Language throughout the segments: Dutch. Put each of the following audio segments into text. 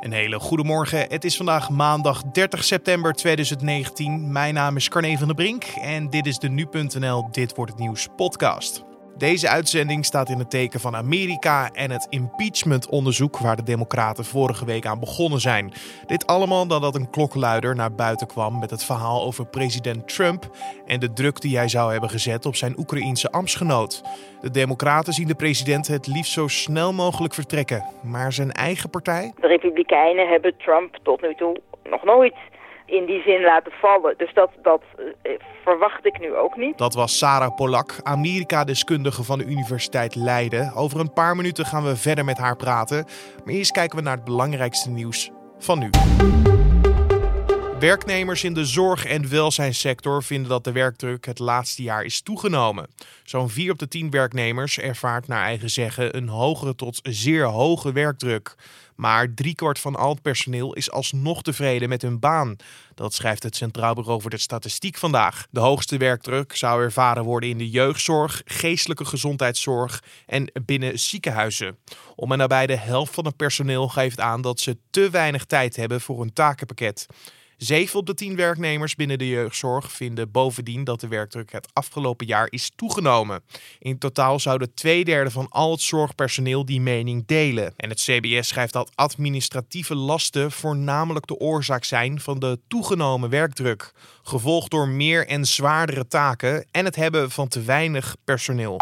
Een hele goede morgen. Het is vandaag maandag 30 september 2019. Mijn naam is Carne van der Brink en dit is de nu.nl Dit wordt het nieuws podcast. Deze uitzending staat in het teken van Amerika en het impeachmentonderzoek waar de Democraten vorige week aan begonnen zijn. Dit allemaal nadat een klokkenluider naar buiten kwam met het verhaal over president Trump en de druk die hij zou hebben gezet op zijn Oekraïense ambtsgenoot. De Democraten zien de president het liefst zo snel mogelijk vertrekken, maar zijn eigen partij? De Republikeinen hebben Trump tot nu toe nog nooit in die zin laten vallen. Dus dat, dat eh, verwacht ik nu ook niet. Dat was Sarah Polak, Amerika-deskundige van de Universiteit Leiden. Over een paar minuten gaan we verder met haar praten. Maar eerst kijken we naar het belangrijkste nieuws van nu. Werknemers in de zorg- en welzijnssector vinden dat de werkdruk het laatste jaar is toegenomen. Zo'n 4 op de 10 werknemers ervaart naar eigen zeggen een hogere tot zeer hoge werkdruk. Maar driekwart van al het personeel is alsnog tevreden met hun baan. Dat schrijft het Centraal Bureau voor de Statistiek vandaag. De hoogste werkdruk zou ervaren worden in de jeugdzorg, geestelijke gezondheidszorg en binnen ziekenhuizen. Om en nabij de helft van het personeel geeft aan dat ze te weinig tijd hebben voor een takenpakket. Zeven op de tien werknemers binnen de jeugdzorg vinden bovendien dat de werkdruk het afgelopen jaar is toegenomen. In totaal zouden twee derde van al het zorgpersoneel die mening delen. En het CBS schrijft dat administratieve lasten voornamelijk de oorzaak zijn van de toegenomen werkdruk, gevolgd door meer en zwaardere taken en het hebben van te weinig personeel.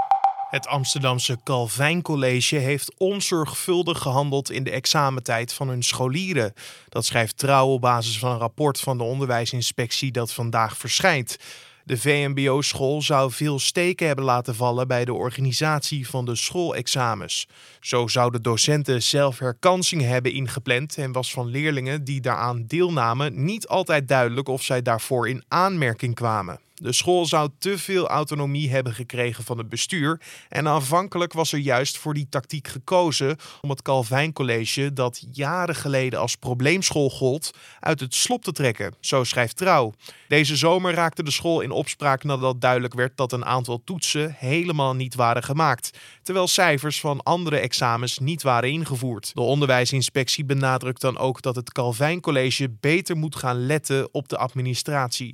Het Amsterdamse Calvijn College heeft onzorgvuldig gehandeld in de examentijd van hun scholieren. Dat schrijft Trouw op basis van een rapport van de onderwijsinspectie dat vandaag verschijnt. De VMBO-school zou veel steken hebben laten vallen bij de organisatie van de schoolexamens. Zo zouden docenten zelf herkansing hebben ingepland en was van leerlingen die daaraan deelnamen niet altijd duidelijk of zij daarvoor in aanmerking kwamen. De school zou te veel autonomie hebben gekregen van het bestuur en aanvankelijk was er juist voor die tactiek gekozen om het Calvijn College, dat jaren geleden als probleemschool gold, uit het slop te trekken. Zo schrijft Trouw. Deze zomer raakte de school in opspraak nadat duidelijk werd dat een aantal toetsen helemaal niet waren gemaakt, terwijl cijfers van andere examens niet waren ingevoerd. De onderwijsinspectie benadrukt dan ook dat het Calvijn College beter moet gaan letten op de administratie.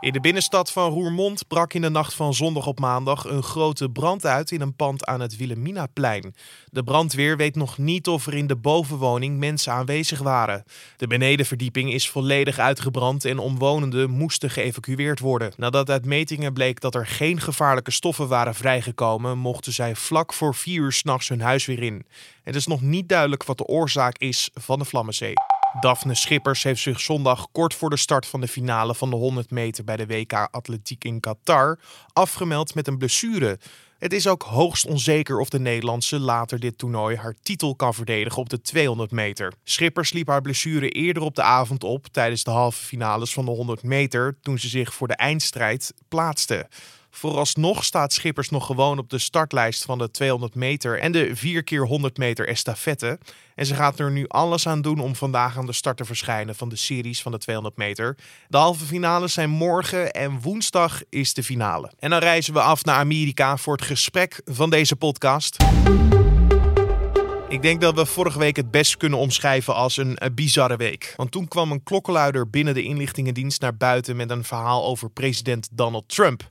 In de binnenstad van Roermond brak in de nacht van zondag op maandag een grote brand uit in een pand aan het Wilhelminaplein. De brandweer weet nog niet of er in de bovenwoning mensen aanwezig waren. De benedenverdieping is volledig uitgebrand en omwonenden moesten geëvacueerd worden. Nadat uit metingen bleek dat er geen gevaarlijke stoffen waren vrijgekomen, mochten zij vlak voor vier uur s'nachts hun huis weer in. Het is nog niet duidelijk wat de oorzaak is van de Vlammenzee. Daphne Schippers heeft zich zondag kort voor de start van de finale van de 100 meter bij de WK Atletiek in Qatar afgemeld met een blessure. Het is ook hoogst onzeker of de Nederlandse later dit toernooi haar titel kan verdedigen op de 200 meter. Schippers liep haar blessure eerder op de avond op tijdens de halve finales van de 100 meter toen ze zich voor de eindstrijd plaatste. Vooralsnog staat Schippers nog gewoon op de startlijst van de 200 meter en de 4 keer 100 meter estafette. En ze gaat er nu alles aan doen om vandaag aan de start te verschijnen van de series van de 200 meter. De halve finales zijn morgen en woensdag is de finale. En dan reizen we af naar Amerika voor het gesprek van deze podcast. Ik denk dat we vorige week het best kunnen omschrijven als een, een, bizarre week. Want toen kwam een klokkenluider binnen de inlichtingendienst naar buiten met een verhaal over president Donald Trump.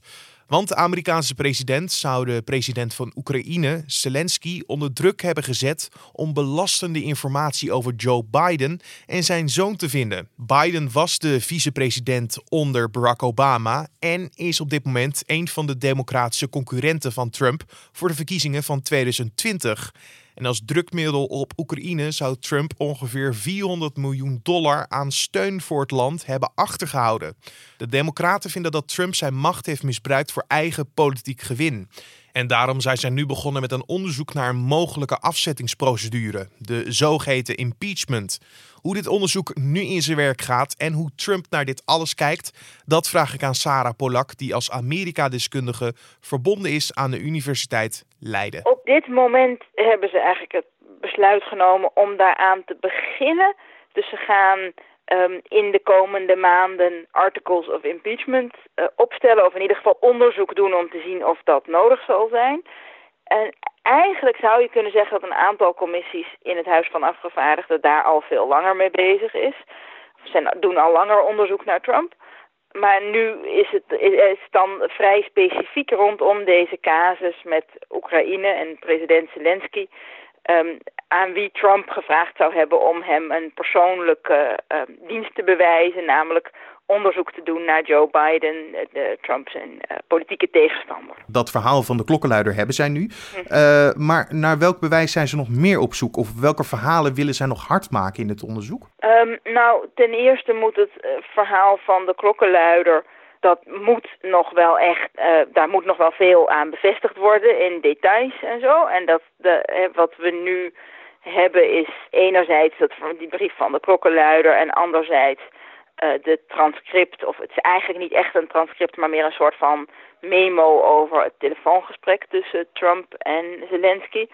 Want de Amerikaanse president zou de president van Oekraïne, Zelensky, onder druk hebben gezet om belastende informatie over Joe Biden en zijn zoon te vinden. Biden was de vicepresident onder Barack Obama en is op dit moment een van de democratische concurrenten van Trump voor de verkiezingen van 2020. En als drukmiddel op Oekraïne zou Trump ongeveer 400 miljoen dollar aan steun voor het land hebben achtergehouden. De Democraten vinden dat Trump zijn macht heeft misbruikt voor eigen politiek gewin. En daarom zijn zij nu begonnen met een onderzoek naar een mogelijke afzettingsprocedure, de zogeheten impeachment. Hoe dit onderzoek nu in zijn werk gaat en hoe Trump naar dit alles kijkt, dat vraag ik aan Sarah Polak, die als Amerika-deskundige verbonden is aan de Universiteit Leiden. Op dit moment hebben ze eigenlijk het besluit genomen om daaraan te beginnen. Dus ze gaan um, in de komende maanden articles of impeachment uh, opstellen, of in ieder geval onderzoek doen om te zien of dat nodig zal zijn. En eigenlijk zou je kunnen zeggen dat een aantal commissies in het Huis van Afgevaardigden daar al veel langer mee bezig is. Ze doen al langer onderzoek naar Trump. Maar nu is het is dan vrij specifiek rondom deze casus met Oekraïne en president Zelensky. Um, aan wie Trump gevraagd zou hebben om hem een persoonlijke uh, dienst te bewijzen, namelijk onderzoek te doen naar Joe Biden, de Trump zijn uh, politieke tegenstander. Dat verhaal van de klokkenluider hebben zij nu. Uh, maar naar welk bewijs zijn ze nog meer op zoek? Of welke verhalen willen zij nog hard maken in het onderzoek? Um, nou, ten eerste moet het uh, verhaal van de klokkenluider dat moet nog wel echt, daar moet nog wel veel aan bevestigd worden in details en zo. En dat de, wat we nu hebben is enerzijds dat, die brief van de klokkenluider en anderzijds de transcript, of het is eigenlijk niet echt een transcript, maar meer een soort van memo over het telefoongesprek tussen Trump en Zelensky.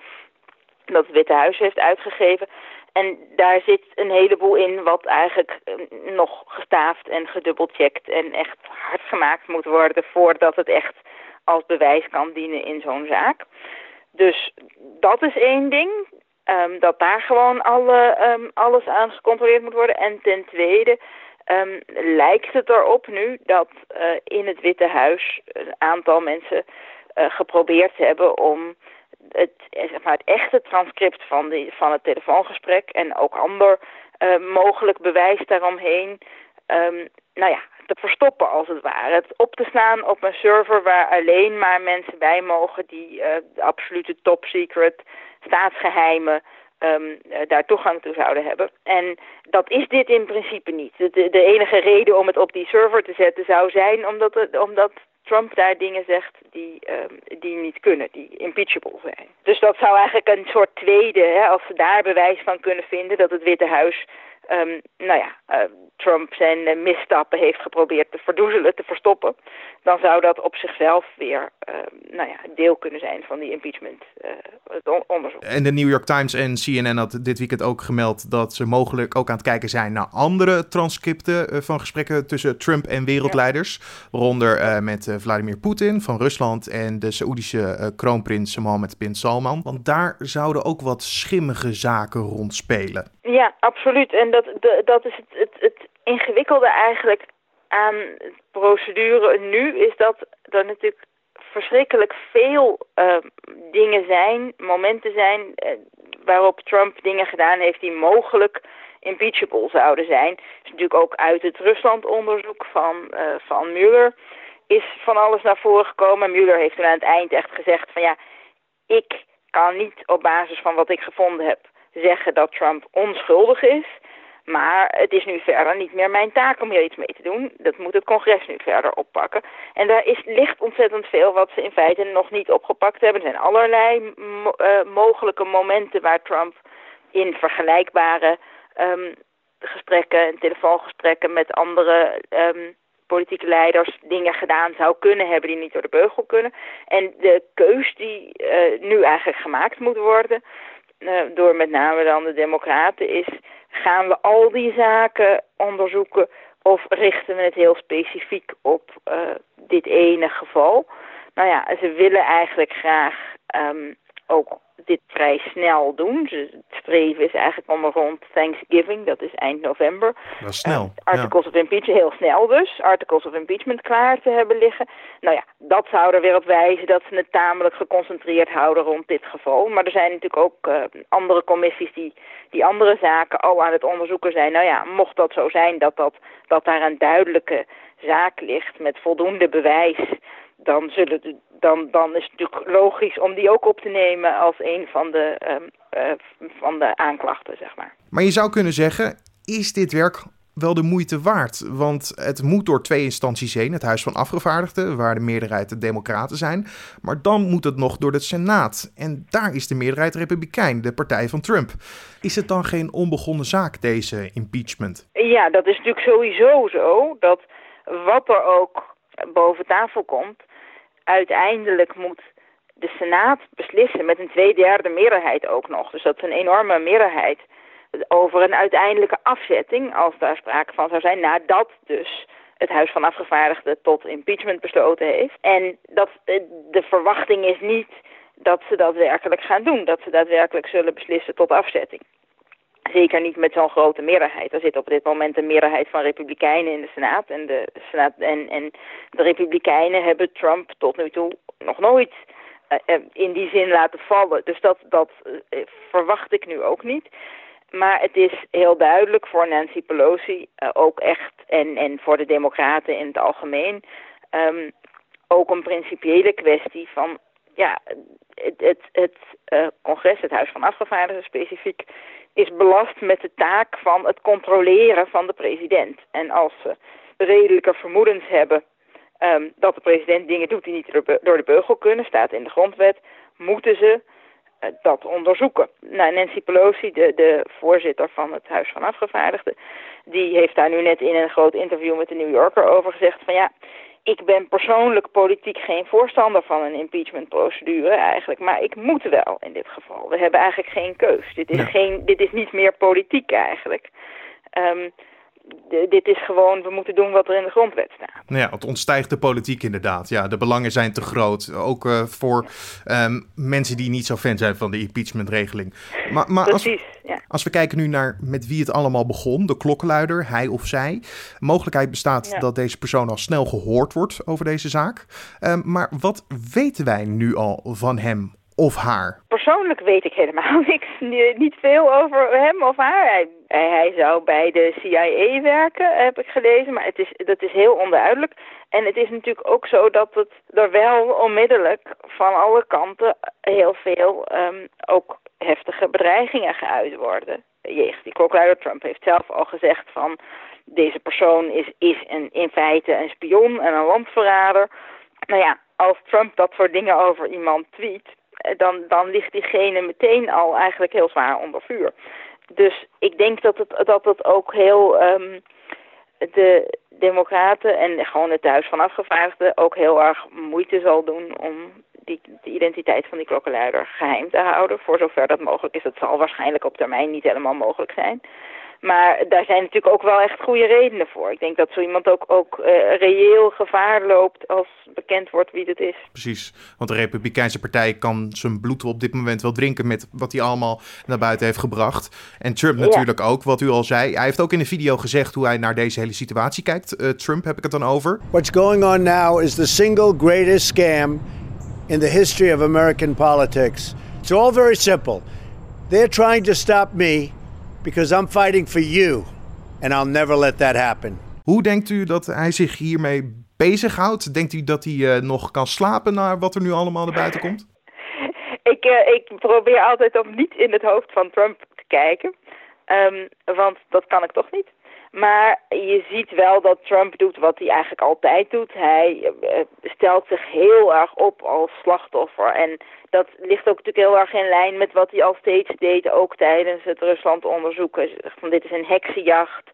Dat het Witte Huis heeft uitgegeven. En daar zit een heleboel in wat eigenlijk uh, nog gestaafd en gedubbelcheckt en echt hard gemaakt moet worden voordat het echt als bewijs kan dienen in zo'n zaak. Dus dat is één ding. Um, dat daar gewoon alle, um, alles aan gecontroleerd moet worden. En ten tweede um, lijkt het erop nu dat uh, in het Witte Huis een aantal mensen uh, geprobeerd hebben om het, eh, zeg maar, het echte transcript van, die, van het telefoongesprek en ook ander mogelijk bewijs daaromheen, um, nou ja, te verstoppen als het ware. Het op te slaan op een server waar alleen maar mensen bij mogen die de absolute top secret staatsgeheimen um, daar toegang toe zouden hebben. En dat is dit in principe niet. De, de, enige reden om het op die server te zetten zou zijn omdat, omdat Trump daar dingen zegt die, um, die niet kunnen, die impeachable zijn. Dus dat zou eigenlijk een soort tweede, hè, als ze daar bewijs van kunnen vinden dat het Witte Huis um, nou ja, uh, Trump zijn uh, misstappen heeft geprobeerd te verdoezelen, te verstoppen, dan zou dat op zichzelf weer uh, nou ja, deel kunnen zijn van die impeachment uh, onderzoek. En de New York Times en CNN had dit weekend ook gemeld dat ze mogelijk ook aan het kijken zijn naar andere transcripten van gesprekken tussen Trump en wereldleiders. Ja. Waaronder met Vladimir Poetin van Rusland en de Saoedische kroonprins Mohammed bin Salman. Want daar zouden ook wat schimmige zaken rondspelen. Ja, absoluut. En dat, de, dat is het, het, het ingewikkelde eigenlijk aan procedure nu, is dat er natuurlijk verschrikkelijk veel uh, dingen zijn, momenten zijn uh, waarop Trump dingen gedaan heeft die mogelijk impeachable zouden zijn. is natuurlijk ook uit het Rusland-onderzoek van, uh, van Mueller is van alles naar voren gekomen. Mueller heeft toen aan het eind echt gezegd van ja, ik kan niet op basis van wat ik gevonden heb zeggen dat Trump onschuldig is. Maar het is nu verder niet meer mijn taak om hier iets mee te doen. Dat moet het congres nu verder oppakken. En daar is, ligt ontzettend veel wat ze in feite nog niet opgepakt hebben. Er zijn allerlei mo uh, mogelijke momenten waar Trump in vergelijkbare um, gesprekken en telefoongesprekken met andere um, politieke leiders dingen gedaan zou kunnen hebben die niet door de beugel kunnen. En de keus die uh, nu eigenlijk gemaakt moet worden door met name dan de democraten is... gaan we al die zaken onderzoeken of richten we het heel specifiek op uh, dit ene geval? Nou ja, ze willen eigenlijk graag um, ook dit vrij snel doen. Dus het streven is eigenlijk om rond Thanksgiving, dat is eind november. Dat is snel. Uh, articles ja. of impeachment, heel snel dus. Articles of impeachment klaar te hebben liggen. Nou ja, dat zou er weer op wijzen dat ze het tamelijk geconcentreerd houden rond dit geval. Maar er zijn natuurlijk ook uh, andere commissies die, die andere zaken al aan het onderzoeken zijn. Nou ja, mocht dat zo zijn dat, dat, dat daar een duidelijke zaak ligt met voldoende bewijs dan, zullen de, dan, dan is het natuurlijk logisch om die ook op te nemen als een van de, um, uh, van de aanklachten, zeg maar. Maar je zou kunnen zeggen, is dit werk wel de moeite waard? Want het moet door twee instanties heen, het Huis van Afgevaardigden, waar de meerderheid de Democraten zijn. Maar dan moet het nog door de Senaat. En daar is de meerderheid Republikein, de partij van Trump. Is het dan geen onbegonnen zaak, deze impeachment? Ja, dat is natuurlijk sowieso zo. Dat wat er ook boven tafel komt, uiteindelijk moet de Senaat beslissen met een tweederde meerderheid ook nog. Dus dat is een enorme meerderheid over een uiteindelijke afzetting, als daar sprake van zou zijn, nadat dus het Huis van Afgevaardigden tot impeachment besloten heeft. En dat, de verwachting is niet dat ze dat werkelijk gaan doen. Dat ze daadwerkelijk zullen beslissen tot afzetting. Zeker niet met zo'n grote meerderheid. Er zit op dit moment een meerderheid van republikeinen in de Senaat. En de, Senaat en, en de republikeinen hebben Trump tot nu toe nog nooit uh, in die zin laten vallen. Dus dat, dat uh, verwacht ik nu ook niet. Maar het is heel duidelijk voor Nancy Pelosi ook echt, en, en voor de democraten in het algemeen, um, ook een principiële kwestie van, ja, het, het, het congres, het Huis van Afgevaardigden specifiek, is belast met de taak van het controleren van de president. En als ze redelijke vermoedens hebben um, dat de president dingen doet die niet door de beugel kunnen, staat in de grondwet, moeten ze uh, dat onderzoeken. Nou, Nancy Pelosi, de, de voorzitter van het Huis van Afgevaardigden, die heeft daar nu net in een groot interview met de New Yorker over gezegd van ja, ik ben persoonlijk politiek geen voorstander van een impeachmentprocedure eigenlijk, maar ik moet wel in dit geval. We hebben eigenlijk geen keus. Dit is, ja. geen, dit is niet meer politiek eigenlijk. Um, dit is gewoon, we moeten doen wat er in de grondwet staat. Nou ja, het ontstijgt de politiek inderdaad. Ja, de belangen zijn te groot. Ook uh, voor um, mensen die niet zo fan zijn van de impeachmentregeling. Maar, maar Precies, als, ja. als we kijken nu naar met wie het allemaal begon, de klokkenluider, hij of zij. Mogelijkheid bestaat ja. dat deze persoon al snel gehoord wordt over deze zaak. Um, maar wat weten wij nu al van hem of haar? Persoonlijk weet ik helemaal niks, niet veel over hem of haar. Hij, hij zou bij de CIA werken, heb ik gelezen, maar het is, dat is heel onduidelijk. En het is natuurlijk ook zo dat het er wel onmiddellijk van alle kanten heel veel um, ook heftige bedreigingen geuit worden. Jegens die klokluider Trump heeft zelf al gezegd van deze persoon is, is een, in feite een spion en een landverrader. Nou ja, als Trump dat soort dingen over iemand tweet, dan, dan ligt diegene meteen al eigenlijk heel zwaar onder vuur. Dus ik denk dat het, dat ook heel um, de democraten en gewoon het Huis van Afgevaardigden ook heel erg moeite zal doen om die, de identiteit van die klokkenluider geheim te houden. Voor zover dat mogelijk is. Dat zal waarschijnlijk op termijn niet helemaal mogelijk zijn. Maar daar zijn natuurlijk ook wel echt goede redenen voor. Ik denk dat zo iemand ook, ook uh, reëel gevaar loopt als bekend wordt wie het is. Precies, want de Republikeinse Partij kan zijn bloed op dit moment wel drinken met wat hij allemaal naar buiten heeft gebracht. En Trump natuurlijk ja. ook, wat u al zei. Hij heeft ook in een video gezegd hoe hij naar deze hele situatie kijkt. Uh, Trump heb ik het dan over. What's going on now is the single greatest scam in the history of American politics. It's all very simple. They're trying to stop me because I'm fighting for you and I'll never let that happen. Hoe denkt u dat hij zich hiermee bezighoudt? Denkt u dat hij uh, nog kan slapen naar wat er nu allemaal naar buiten komt? ik, uh, ik probeer altijd om niet in het hoofd van Trump te kijken, um, want dat kan ik toch niet. Maar je ziet wel dat Trump doet wat hij eigenlijk altijd doet. Hij uh, stelt zich heel erg op als slachtoffer. En dat ligt ook natuurlijk heel erg in lijn met wat hij al steeds deed, ook tijdens het Rusland-onderzoek. Van dit is een heksenjacht.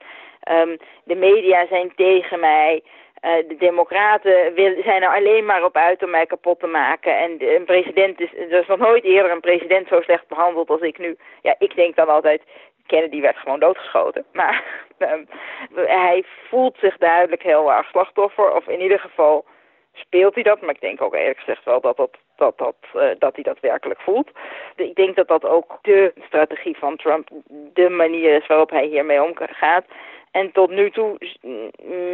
Um, de media zijn tegen mij. Uh, de democraten wil, zijn er alleen maar op uit om mij kapot te maken. En de, een president is, er is nog nooit eerder een president zo slecht behandeld als ik nu. Ja, ik denk dan altijd, Kennedy werd gewoon doodgeschoten. Maar um, hij voelt zich duidelijk heel erg slachtoffer. Of in ieder geval speelt hij dat. Maar ik denk ook eerlijk gezegd wel dat, dat, dat, dat, uh, dat hij dat werkelijk voelt. Ik denk dat dat ook de strategie van Trump, de manier is waarop hij hiermee omgaat. En tot nu toe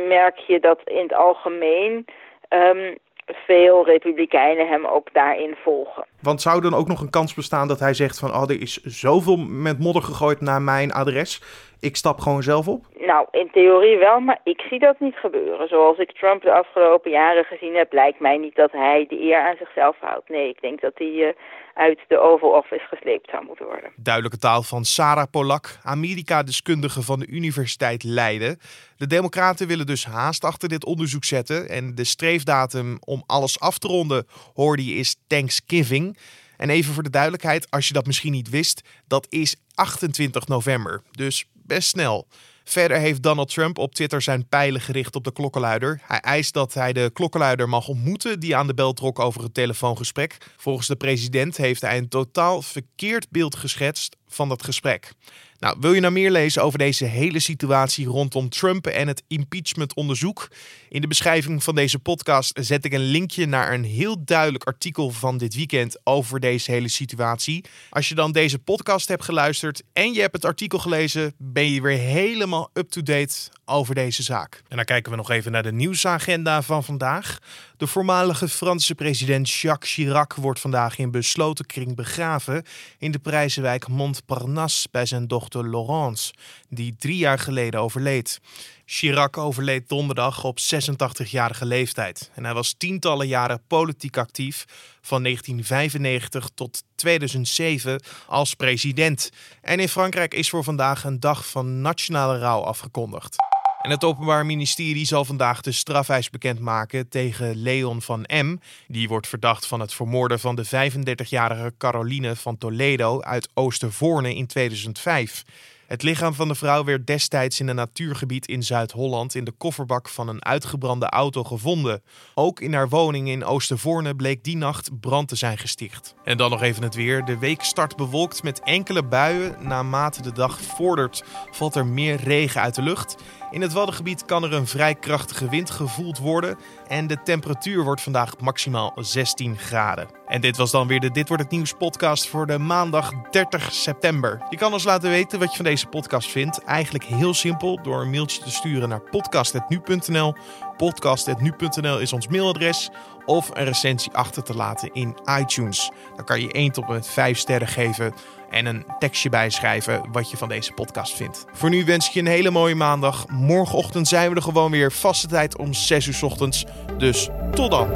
merk je dat in het algemeen um, veel republikeinen hem ook daarin volgen. Want zou dan ook nog een kans bestaan dat hij zegt van... oh, er is zoveel met modder gegooid naar mijn adres... ik stap gewoon zelf op? Nou, in theorie wel, maar ik zie dat niet gebeuren. Zoals ik Trump de afgelopen jaren gezien heb... lijkt mij niet dat hij de eer aan zichzelf houdt. Nee, ik denk dat hij uh, uit de Oval Office gesleept zou moeten worden. Duidelijke taal van Sarah Polak, Amerika-deskundige van de Universiteit Leiden. De Democraten willen dus haast achter dit onderzoek zetten. En de streefdatum om alles af te ronden, hoorde je, is Thanksgiving. En even voor de duidelijkheid, als je dat misschien niet wist, dat is 28 november. Dus best snel. Verder heeft Donald Trump op Twitter zijn pijlen gericht op de klokkenluider. Hij eist dat hij de klokkenluider mag ontmoeten die aan de bel trok over het telefoongesprek. Volgens de president heeft hij een totaal verkeerd beeld geschetst van dat gesprek. Nou, wil je nou meer lezen over deze hele situatie rondom Trump en het impeachmentonderzoek? In de beschrijving van deze podcast zet ik een linkje naar een heel duidelijk artikel van dit weekend over deze hele situatie. Als je dan deze podcast hebt geluisterd en je hebt het artikel gelezen, ben je weer helemaal up-to-date over deze zaak. En dan kijken we nog even naar de nieuwsagenda van vandaag. De voormalige Franse president Jacques Chirac wordt vandaag in besloten kring begraven in de prijzenwijk Montparnasse bij zijn dochter Laurence, die drie jaar geleden overleed. Chirac overleed donderdag op 86-jarige leeftijd en hij was tientallen jaren politiek actief van 1995 tot 2007 als president. En in Frankrijk is voor vandaag een dag van nationale rouw afgekondigd. En het Openbaar Ministerie zal vandaag de strafeis bekendmaken tegen Leon van M. Die wordt verdacht van het vermoorden van de 35-jarige Caroline van Toledo uit Oostervoorne in 2005. Het lichaam van de vrouw werd destijds in een natuurgebied in Zuid-Holland in de kofferbak van een uitgebrande auto gevonden. Ook in haar woning in Oostervoorne bleek die nacht brand te zijn gesticht. En dan nog even het weer. De week start bewolkt met enkele buien. Naarmate de dag vordert valt er meer regen uit de lucht. In het Waddengebied kan er een vrij krachtige wind gevoeld worden en de temperatuur wordt vandaag maximaal 16 graden. En dit was dan weer de Dit wordt het nieuws podcast voor de maandag 30 september. Je kan ons laten weten wat je van deze podcast vindt. Eigenlijk heel simpel door een mailtje te sturen naar podcast.nu.nl. Podcast.nu.nl is ons mailadres of een recensie achter te laten in iTunes. Dan kan je 1 tot met 5 sterren geven en een tekstje bijschrijven wat je van deze podcast vindt. Voor nu wens ik je een hele mooie maandag. Morgenochtend zijn we er gewoon weer vaste tijd om 6 uur ochtends. Dus tot dan.